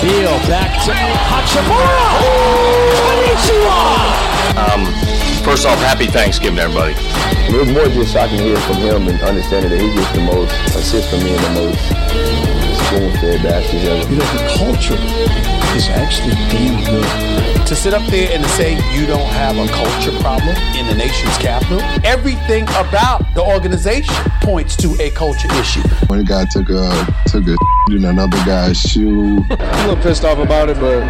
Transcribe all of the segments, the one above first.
Beal back to Hachimura! Konnichiwa! Um, first off, happy Thanksgiving, everybody. It was more just shocking to hear from him and understanding that he gets the most assists from me and the most spoon-fed baskets ever. You know, the culture is actually damn good. To sit up there and to say you don't have a culture problem in the nation's capital, everything about the organization points to a culture issue. One guy took a took a in another guy's shoe. I'm a little pissed off about it, but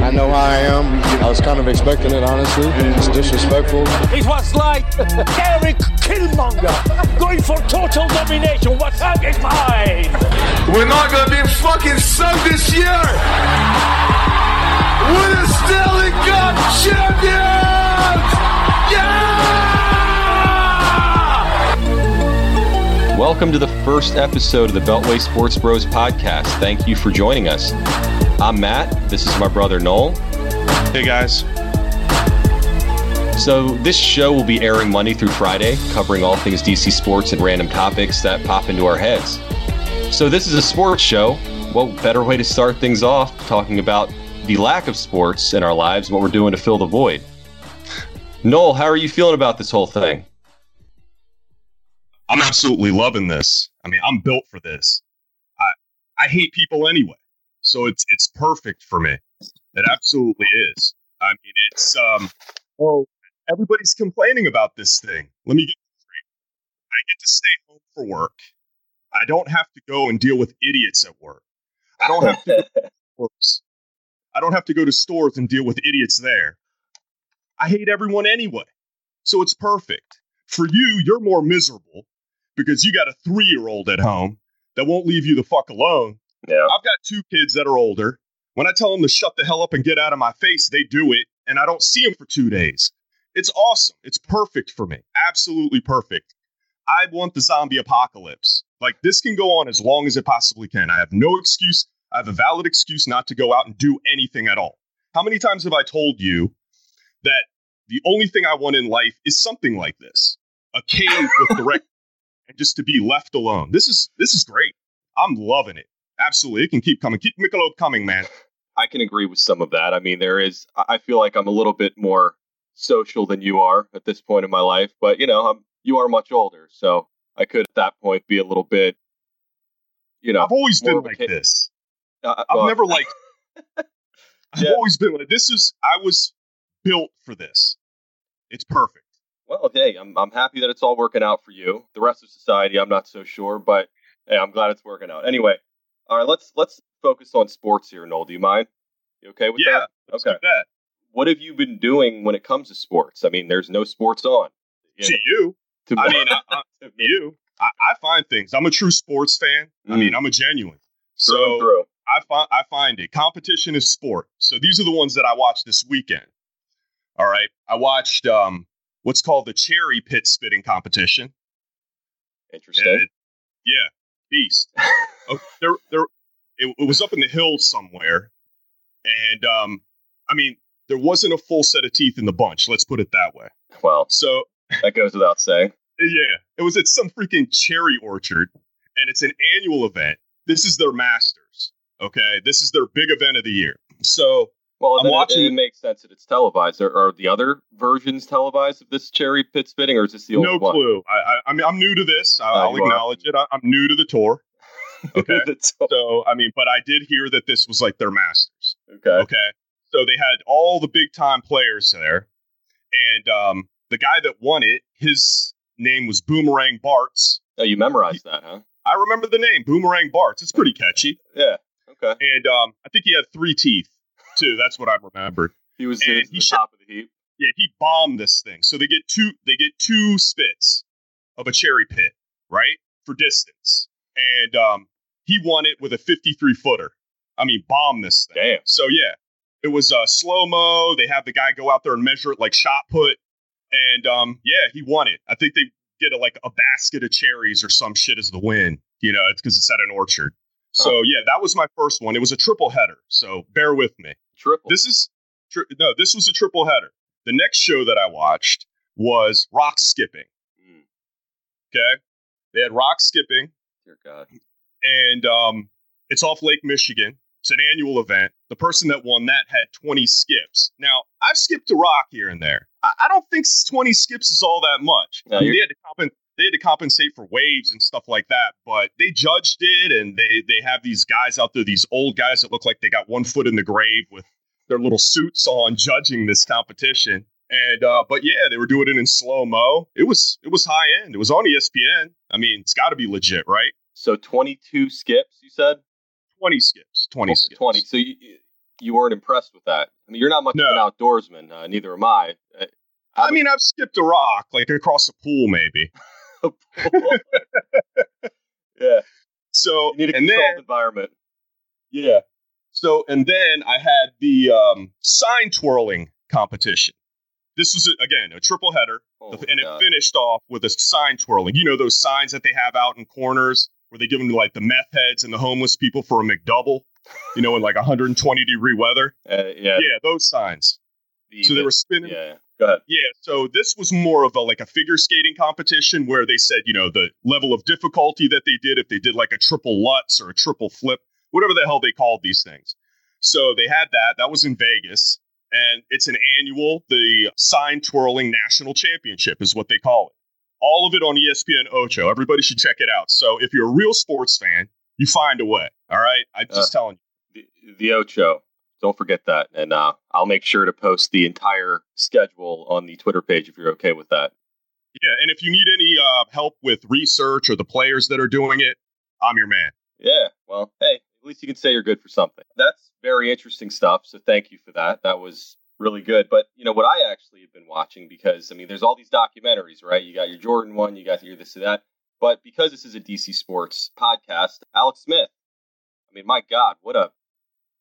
I know how I am. I was kind of expecting it, honestly. It's disrespectful. It was like Eric Killmonger going for total domination. What time is mine? We're not gonna be fucking sucked this year. We're the Stanley Cup champions. Yeah! Welcome to the first episode of the Beltway Sports Bros podcast. Thank you for joining us. I'm Matt. This is my brother Noel. Hey guys. So, this show will be airing Monday through Friday, covering all things DC sports and random topics that pop into our heads. So, this is a sports show. What better way to start things off talking about the lack of sports in our lives and what we're doing to fill the void? Noel, how are you feeling about this whole thing? I'm absolutely loving this. I mean, I'm built for this. I I hate people anyway, so it's it's perfect for me. It absolutely is. I mean, it's um. Oh, everybody's complaining about this thing. Let me get straight. I get to stay home for work. I don't have to go and deal with idiots at work. I don't have to. I don't have to go to stores and deal with idiots there. I hate everyone anyway, so it's perfect. For you, you're more miserable because you got a three year old at home that won't leave you the fuck alone. Yeah. I've got two kids that are older. When I tell them to shut the hell up and get out of my face, they do it, and I don't see them for two days. It's awesome. It's perfect for me. Absolutely perfect. I want the zombie apocalypse. Like, this can go on as long as it possibly can. I have no excuse. I have a valid excuse not to go out and do anything at all. How many times have I told you that the only thing I want in life is something like this a cave with direct and just to be left alone. This is this is great. I'm loving it. Absolutely, it can keep coming. Keep Michelob coming, man. I can agree with some of that. I mean, there is. I feel like I'm a little bit more social than you are at this point in my life, but you know, I'm you are much older, so I could at that point be a little bit. You know, I've always been like this. Uh, I've well, never liked. I've Yeah. always been like this. Is I was built for this. It's perfect. Well, hey, I'm I'm happy that it's all working out for you. The rest of society, I'm not so sure, but hey, I'm glad it's working out. Anyway, all right, let's let's focus on sports here, Noel. Do you mind? You okay with Yeah, that? Okay. do that. What have you been doing when it comes to sports? I mean, there's no sports on. You To know, you, to I mean, I, I, to you. I, I find things. I'm a true sports fan. I Mm. mean, I'm a genuine. So through. I find I find it. Competition is sport. So these are the ones that I watched this weekend. All right. I watched um what's called the cherry pit spitting competition. Interesting. It- yeah, beast. oh, there there it, it was up in the hills somewhere. And um I mean, there wasn't a full set of teeth in the bunch, let's put it that way. well, So that goes without saying. yeah, it was at some freaking cherry orchard, and it's an annual event. This is their masters. Okay, this is their big event of the year. So Well, I'm then it- watching- It, makes sense that it's televised. Are, are the other versions televised of this cherry pit spitting, or is this the only no one? No clue. I, I, I mean, I'm new to this. I, Oh, I'll you are? acknowledge it. I, I'm new to the tour. Okay, That's all- so I mean, but I did hear that this was like their masters. okay. Okay, so they had all the big time players there, and um, the guy that won it, his name was Boomerang Bartz. Oh, you memorized that, huh? I remember the name Boomerang Bartz. It's pretty catchy. Yeah. Okay. and um, I think he had three teeth too. That's what I remembered. He was And he he the shot- top of the heap. Yeah, he bombed this thing. So they get two. They get two spits of a cherry pit, right, for distance, and um, he won it with a 53 footer. I mean, bomb this thing. Damn. So yeah, it was uh, slow mo. They have the guy go out there and measure it like shot put, and um, yeah, he won it. I think they get a, like a basket of cherries or some shit as the win. You know, it's because it's at an orchard. So Huh. yeah, that was my first one. It was a triple header. So bear with me. Triple. This is tri- no, this was a triple header. The next show that I watched was rock skipping. Mm, Okay, they had rock skipping, dear God. and um, it's off Lake Michigan. It's an annual event. The person that won that had 20 skips. Now, I've skipped a rock here and there. I, I don't think 20 skips is all that much. No, I mean, they had to compen- they had to compensate for waves and stuff like that, but they judged it, and they they have these guys out there, these old guys that look like they got one foot in the grave with their little suits on, judging this competition. And uh, but yeah, they were doing it in slow mo. It was it was high end. It was on ESPN. I mean, it's got to be legit, right? So 22 skips, you said? 20 skips. 20 skips. 20. So you, you weren't impressed with that. I mean, you're not much No. of an outdoorsman. Uh, neither am I. Uh, I mean, I've skipped a rock, like across a pool, maybe. yeah. So, You need a and controlled then, environment. yeah. So, and then I had the um, sign twirling competition. This was, a, again, a triple header, Oh, and my it finished off with a sign twirling. You know, those signs that they have out in corners where they give them to like the meth heads and the homeless people for a McDouble, you know, in like 120 degree weather. Uh, yeah. Yeah, those signs. the- So they were spinning. Yeah. Go ahead. Yeah, so this was more of a like a figure skating competition where they said, you know, the level of difficulty that they did, if they did like a triple Lutz or a triple flip, whatever the hell they called these things. So they had that. That was in Vegas, and it's an annual, the sign twirling national championship is what they call it. All of it on ESPN Ocho. Everybody should check it out. So if you're a real sports fan, you find a way. All right, I'm just telling you. The, the Ocho. Don't forget that. And uh, I'll make sure to post the entire schedule on the Twitter page if you're okay with that. Yeah, and if you need any uh, help with research or the players that are doing it, I'm your man. Yeah. Well, hey, at least you can say you're good for something. That's very interesting stuff. So thank you for that. That was really good. But you know what I actually have been watching because I mean, there's all these documentaries, right? You got your Jordan one, you got your this and that. But because this is a DC Sports podcast, Alex Smith. I mean, my God, what a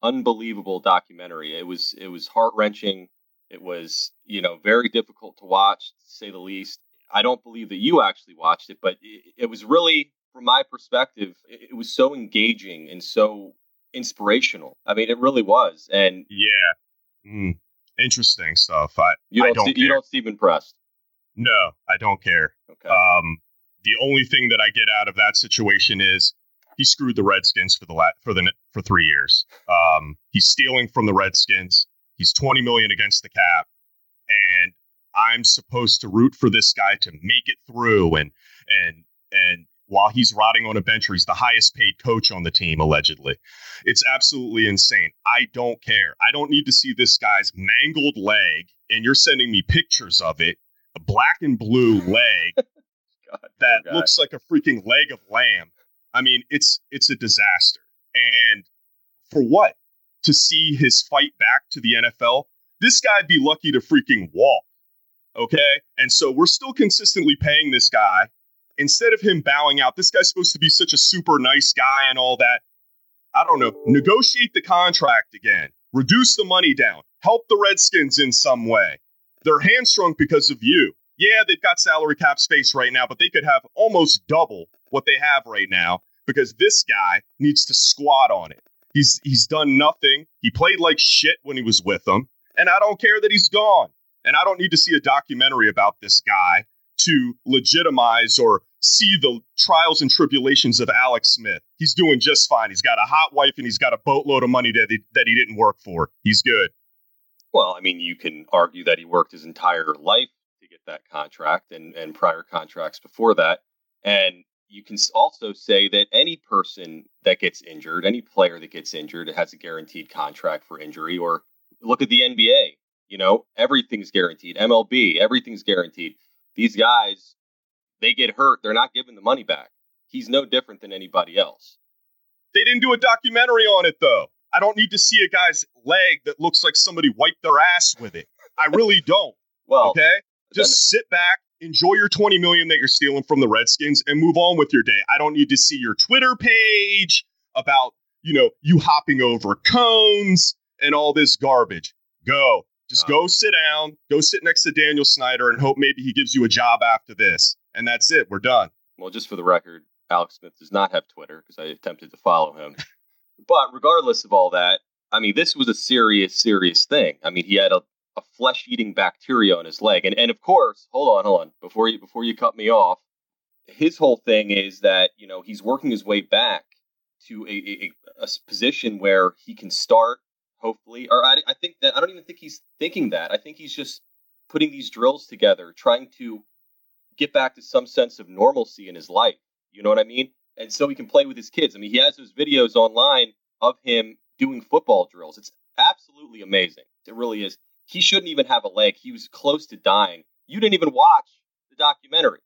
unbelievable documentary. It was it was heart wrenching. It was you know very difficult to watch, to say the least. I don't believe that you actually watched it, but it, it was really, from my perspective, it, it was so engaging and so inspirational. I mean, it really was. And Yeah. Mm, interesting stuff. I you don't, don't see, you don't seem impressed. no, I don't care. Okay. Um, the only thing that I get out of that situation is he screwed the Redskins for the la- for the for three years. Um, he's stealing from the Redskins. He's twenty million against the cap, and I'm supposed to root for this guy to make it through. And and and while he's rotting on a bench, or he's the highest paid coach on the team allegedly. It's absolutely insane. I don't care. I don't need to see this guy's mangled leg, and you're sending me pictures of it, a black and blue leg God, that looks like a freaking leg of lamb. I mean, it's it's a disaster. And for what? To see his fight back to the NFL? This guy'd be lucky to freaking walk. Okay? And so we're still consistently paying this guy instead of him bowing out. This guy's supposed to be such a super nice guy and all that. I don't know. Negotiate the contract again. Reduce the money down. Help the Redskins in some way. They're hamstrung because of you. Yeah, they've got salary cap space right now, but they could have almost double what they have right now because this guy needs to squat on it. He's he's done nothing. He played like shit when he was with them, and I don't care that he's gone. And I don't need to see a documentary about this guy to legitimize or see the trials and tribulations of Alex Smith. He's doing just fine. He's got a hot wife and he's got a boatload of money that he, that he didn't work for. He's good. Well, I mean, you can argue that he worked his entire life to get that contract and, and prior contracts before that. And you can also say that any person that gets injured, any player that gets injured, has a guaranteed contract for injury. Or look at the NBA. You know, everything's guaranteed. MLB, everything's guaranteed. These guys, they get hurt, they're not giving the money back. He's no different than anybody else. They didn't do a documentary on it though. I don't need to see a guy's leg that looks like somebody wiped their ass with it. I really don't. Well, Okay? Just sit back, enjoy your 20 million that you're stealing from the Redskins and move on with your day. I don't need to see your Twitter page about, you know, you hopping over cones and all this garbage. Go. Just Oh. go sit down, go sit next to Daniel Snyder and hope maybe he gives you a job after this. And that's it. We're done. Well, just for the record, Alex Smith does not have Twitter because I attempted to follow him. but regardless of all that, I mean, this was a serious, serious thing. I mean, he had a, a flesh-eating bacteria on his leg, and and of course, hold on, hold on, before you before you cut me off, his whole thing is that you know he's working his way back to a a position where he can start, hopefully, or I, I think that I don't even think he's thinking that. I think he's just putting these drills together, trying to get back to some sense of normalcy in his life. You know what I mean? And so he can play with his kids. I mean, he has those videos online of him doing football drills. It's absolutely amazing. It really is. He shouldn't even have a leg. He was close to dying. You didn't even watch the documentary.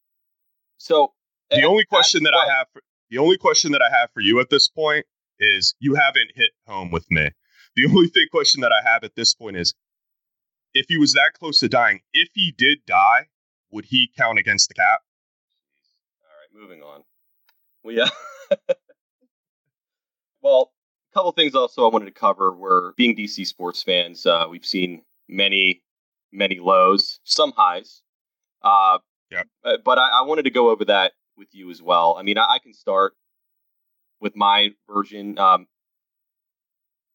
So The only question that I have for, the only question that I have for you at this point is you haven't hit home with me. The only thing question that I have at this point is if he was that close to dying, if he did die, would he count against the cap? All right, moving on. Well, yeah. well, a couple things also I wanted to cover were being DC sports fans. Uh, we've seen many, many lows, some highs. Uh, Yep. uh, But I, I wanted to go over that with you as well. I mean, I, I can start with my version. Um,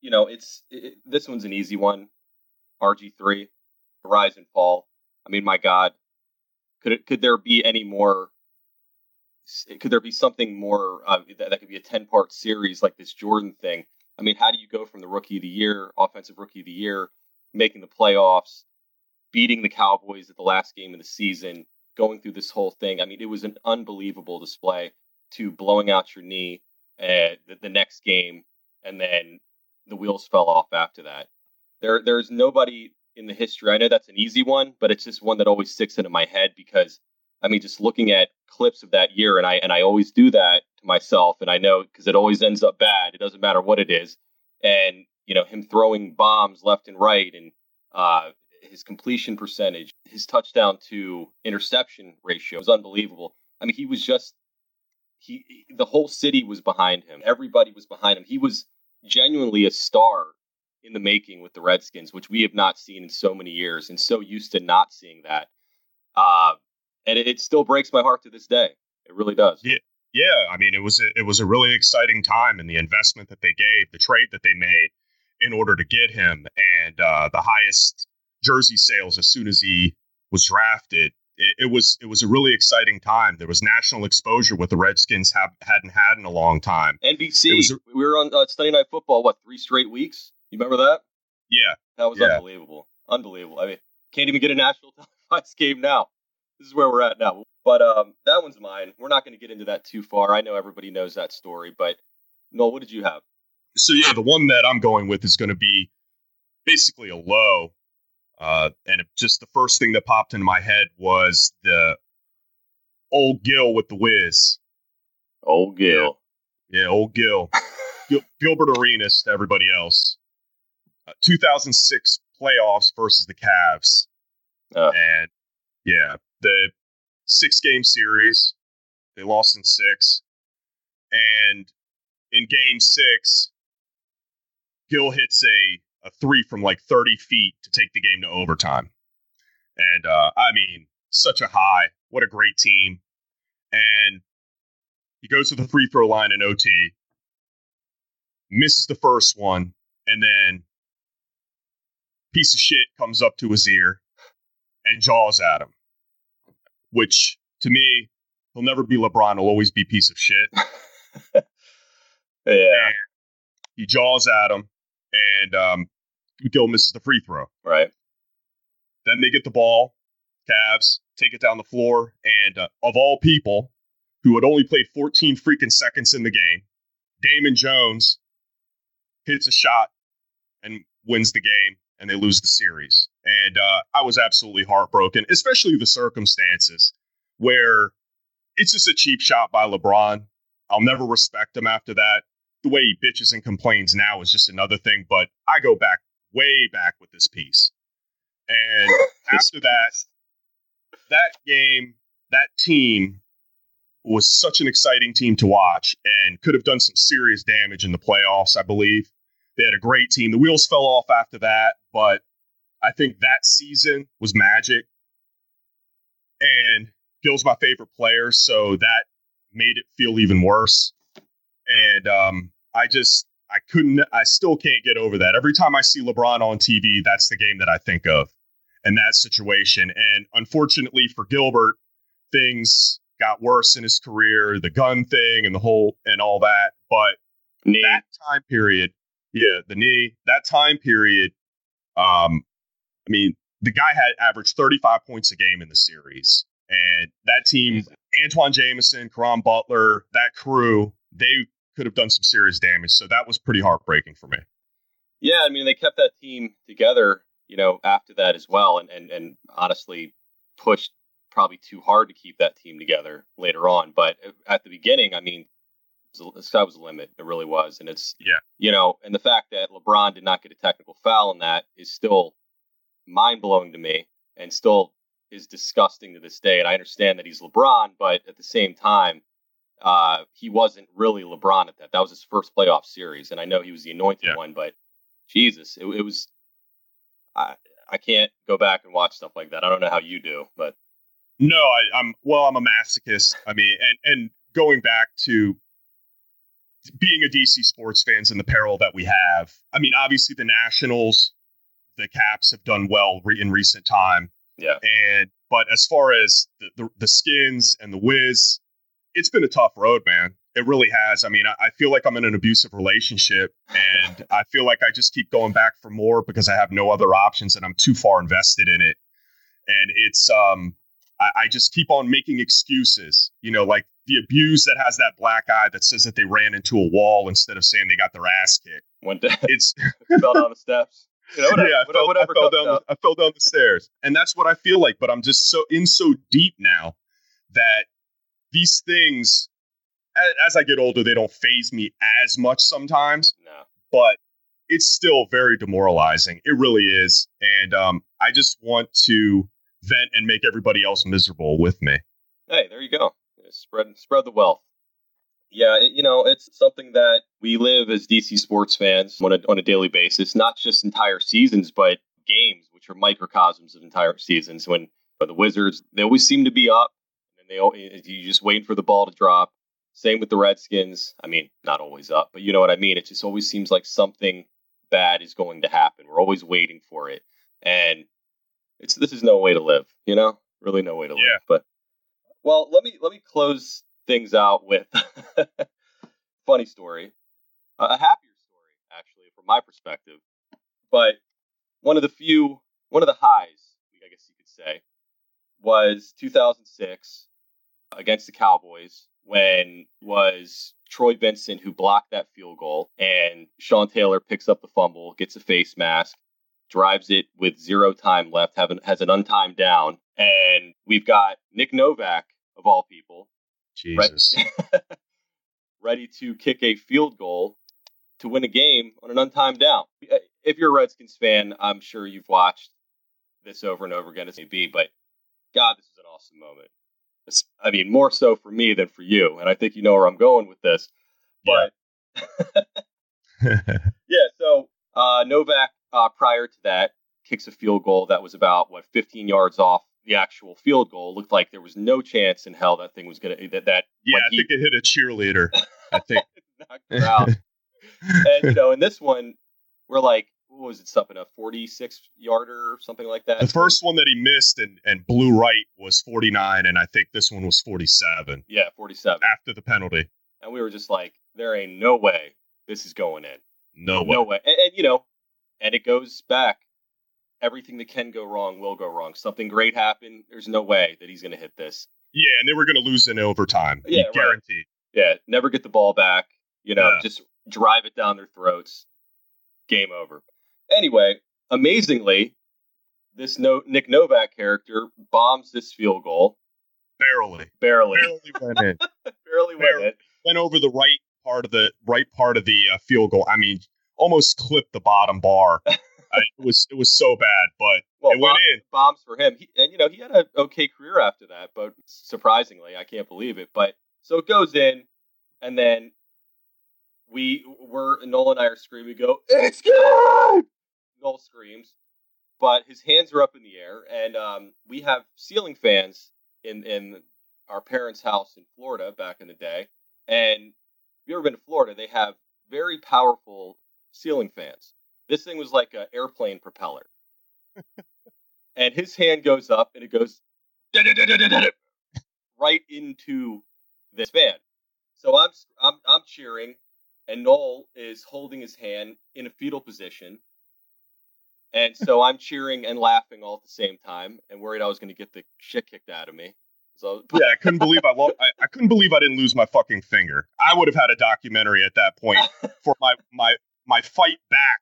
you know, it's it, this one's an easy one. RG three, rise and fall. I mean, my God, could it could there be any more? Could there be something more uh, that, that could be a ten part series like this Jordan thing? I mean, how do you go from the rookie of the year, offensive rookie of the year, making the playoffs, beating the Cowboys at the last game of the season, going through this whole thing? I mean, it was an unbelievable display to blowing out your knee uh, the, the next game, and then the wheels fell off after that. There, there's nobody in the history. I know that's an easy one, but it's just one that always sticks into my head because I mean, just looking at clips of that year, and I and I always do that to myself, and I know because it always ends up bad. It doesn't matter what it is, and you know him throwing bombs left and right, and uh, his completion percentage, his touchdown to interception ratio was unbelievable. I mean, he was just he. The whole city was behind him. Everybody was behind him. He was genuinely a star in the making with the Redskins, which we have not seen in so many years, and so used to not seeing that. Uh, and it, it still breaks my heart to this day. It really does. Yeah. Yeah, I mean, it was a, it was a really exciting time, and the investment that they gave, the trade that they made in order to get him, and uh, the highest jersey sales as soon as he was drafted. It, it was it was a really exciting time. There was national exposure what the Redskins have hadn't had in a long time. NBC. A- we were on uh, Sunday Night Football. What three straight weeks? You remember that? Yeah, That was Yeah. unbelievable. Unbelievable. I mean, can't even get a national televised game now. This is where we're at now. But um, that one's mine. We're not going to get into that too far. I know everybody knows that story, but Noel, what did you have? so yeah, the one that I'm going with is going to be basically a low. Uh, and it, just the first thing that popped into my head was the old Gil with the Wiz. Old Gil. Yeah, old Gil. Gil Gilbert Arenas to everybody else. Uh, 2006 playoffs versus the Cavs. Uh, And yeah, the six game series, they lost in six. And in game six, Gil hits a, a three from like 30 feet to take the game to overtime. And uh, I mean, such a high. What a great team. And he goes to the free throw line in OT, misses the first one, and then piece of shit comes up to his ear and jaws at him. Which to me, he'll never be LeBron. He'll always be piece of shit. yeah. He jaws at him, and um, Gil misses the free throw. Right. Then they get the ball, Cavs take it down the floor, and uh, of all people who had only played 14 freaking seconds in the game, Damon Jones hits a shot and wins the game, and they lose the series. And uh, I was absolutely heartbroken, especially the circumstances where it's just a cheap shot by LeBron. I'll never respect him after that. The way he bitches and complains now is just another thing, but I go back way back with this piece. And after that, that game, that team was such an exciting team to watch and could have done some serious damage in the playoffs, I believe. They had a great team. The wheels fell off after that, but I think that season was magic. And Gil's my favorite player, so that made it feel even worse. And um, I just I couldn't I still can't get over that. Every time I see LeBron on TV, that's the game that I think of and that situation. And unfortunately for Gilbert, things got worse in his career, the gun thing and the whole and all that. But knee. that time period, yeah, the knee, that time period, um, I mean, the guy had averaged 35 points a game in the series. And that team, Antawn Jamison, Caron Butler, that crew, they could have done some serious damage. So that was pretty heartbreaking for me. Yeah, I mean, they kept that team together, you know, after that as well, and and and honestly pushed probably too hard to keep that team together later on. But at the beginning, I mean, the sky was the limit. It really was, and it's yeah, you know, and the fact that LeBron did not get a technical foul in that is still mind blowing to me, and still is disgusting to this day. And I understand that he's LeBron, but at the same time, uh, he wasn't really LeBron at that. That was his first playoff series, and I know he was the anointed yeah. one, but Jesus, it, it was. I I can't go back and watch stuff like that. I don't know how you do, but no, I, I'm well. I'm a masochist. I mean, and and going back to being a DC sports fans and the peril that we have. I mean, obviously the Nationals, the Caps have done well re- in recent time. Yeah. And but as far as the, the, the skins and the Wiz, it's been a tough road, man. It really has. I mean, I, I, feel like I'm in an abusive relationship, and I feel like I just keep going back for more because I have no other options, and I'm too far invested in it. And it's um, I, I just keep on making excuses. You know, like the abuse that has that black eye that says that they ran into a wall instead of saying they got their ass kicked. Went down. It's fell down the steps. You know, whatever, yeah, I fell, I fell down. The, I fell down the stairs, and that's what I feel like. But I'm just so in so deep now that these things, as I get older, they don't phase me as much sometimes. No. But it's still very demoralizing. It really is, and um, I just want to vent and make everybody else miserable with me. Hey, there you go. Spread spread the wealth. Yeah, it, you know, it's something that we live as DC sports fans on a, on a daily basis, not just entire seasons, but games, which are microcosms of entire seasons. When the Wizards, they always seem to be up, they eh, eh, you just wait for the ball to drop. Same with the Redskins. I mean, not always up, but you know what I mean. It just always seems like something bad is going to happen. We're always waiting for it, and it's this is no way to live. You know, really no way to yeah. live. But well, let me let me close things out with funny story, a happier story actually from my perspective. But one of the few, one of the highs, I guess you could say, was 2006 against the Cowboys when was Troy Vincent who blocked that field goal and Sean Taylor picks up the fumble, gets a face mask, drives it with zero time left, have an, has an untimed down, and we've got Nick Novak of all people, Jesus, ready, ready to kick a field goal to win a game on an untimed down. Uh, if you're a Redskins fan, I'm sure you've watched this over and over again as may be, but God, this is an awesome moment. I mean, more so for me than for you, and I think you know where I'm going with this. But yeah, yeah so uh, Novak uh, prior to that kicks a field goal that was about what 15 yards off the actual field goal. It looked like there was no chance in hell that thing was gonna that that. Yeah, I he, think it hit a cheerleader. I think knocked her out. and you know, in this one, we're like, what was it, something a 46 yarder or something like that? The first one that he missed and and blew right was 49, and I think this one was 47. Yeah, 47 after the penalty. And we were just like, there ain't no way this is going in. No way. No way. And, and you know, and it goes back everything that can go wrong will go wrong. Something great happened. There's no way that he's going to hit this. Yeah, and they were going to lose in overtime. Yeah, guaranteed. Yeah, never get the ball back. You know, yeah. just drive it down their throats. Game over. Anyway, amazingly, this no- Nick Novak character bombs this field goal. Barely. Barely. Barely went in. Barely, Barely went in. Went over the right part of the right part of the uh, field goal. I mean, almost clipped the bottom bar. I, it was it was so bad, but well, it went in. Bombs for him, he, and you know he had an okay career after that. But surprisingly, I can't believe it. But So it goes in, and then we we're Noel and I are screaming, go, it's good! Noel screams, but his hands are up in the air, and um, we have ceiling fans in in our parents' house in Florida back in the day. And if you ever been to Florida, they have very powerful ceiling fans. This thing was like an airplane propeller. and his hand goes up and it goes right into this fan. So I'm I'm I'm cheering, and Noel is holding his hand in a fetal position, and so I'm cheering and laughing all at the same time, and worried I was going to get the shit kicked out of me. So yeah, I couldn't believe I, lo- I I couldn't believe I didn't lose my fucking finger. I would have had a documentary at that point for my my my fight back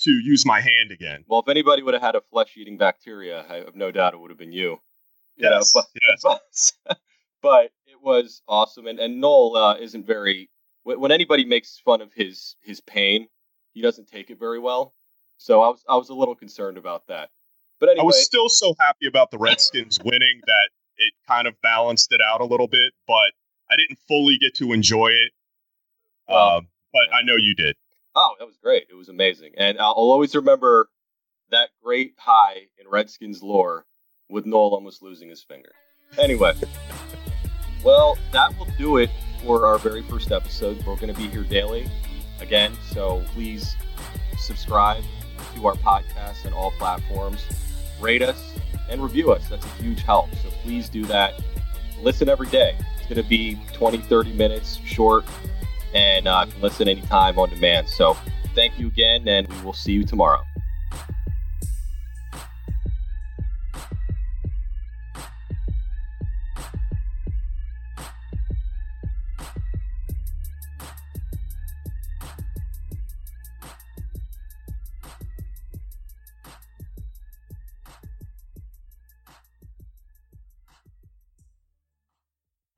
to use my hand again. Well, if anybody would have had a flesh-eating bacteria, I have no doubt it would have been you. you yes, know, but, yes. but it was awesome, and and Noel uh, isn't very. When anybody makes fun of his his pain, he doesn't take it very well. So I was I was a little concerned about that. But anyway, I was still so happy about the Redskins winning that it kind of balanced it out a little bit, but I didn't fully get to enjoy it. Uh, but I know you did. Oh, that was great. It was amazing. And I'll always remember that great high in Redskins lore with Noel almost losing his finger. Anyway, well, that will do it for our very first episode. We're going to be here daily again, so please subscribe to our podcast and all platforms, rate us, and review us. That's a huge help. So please do that. Listen every day. It's going to be 20, 30 minutes short and uh, can listen anytime on demand. So thank you again, and we will see you tomorrow.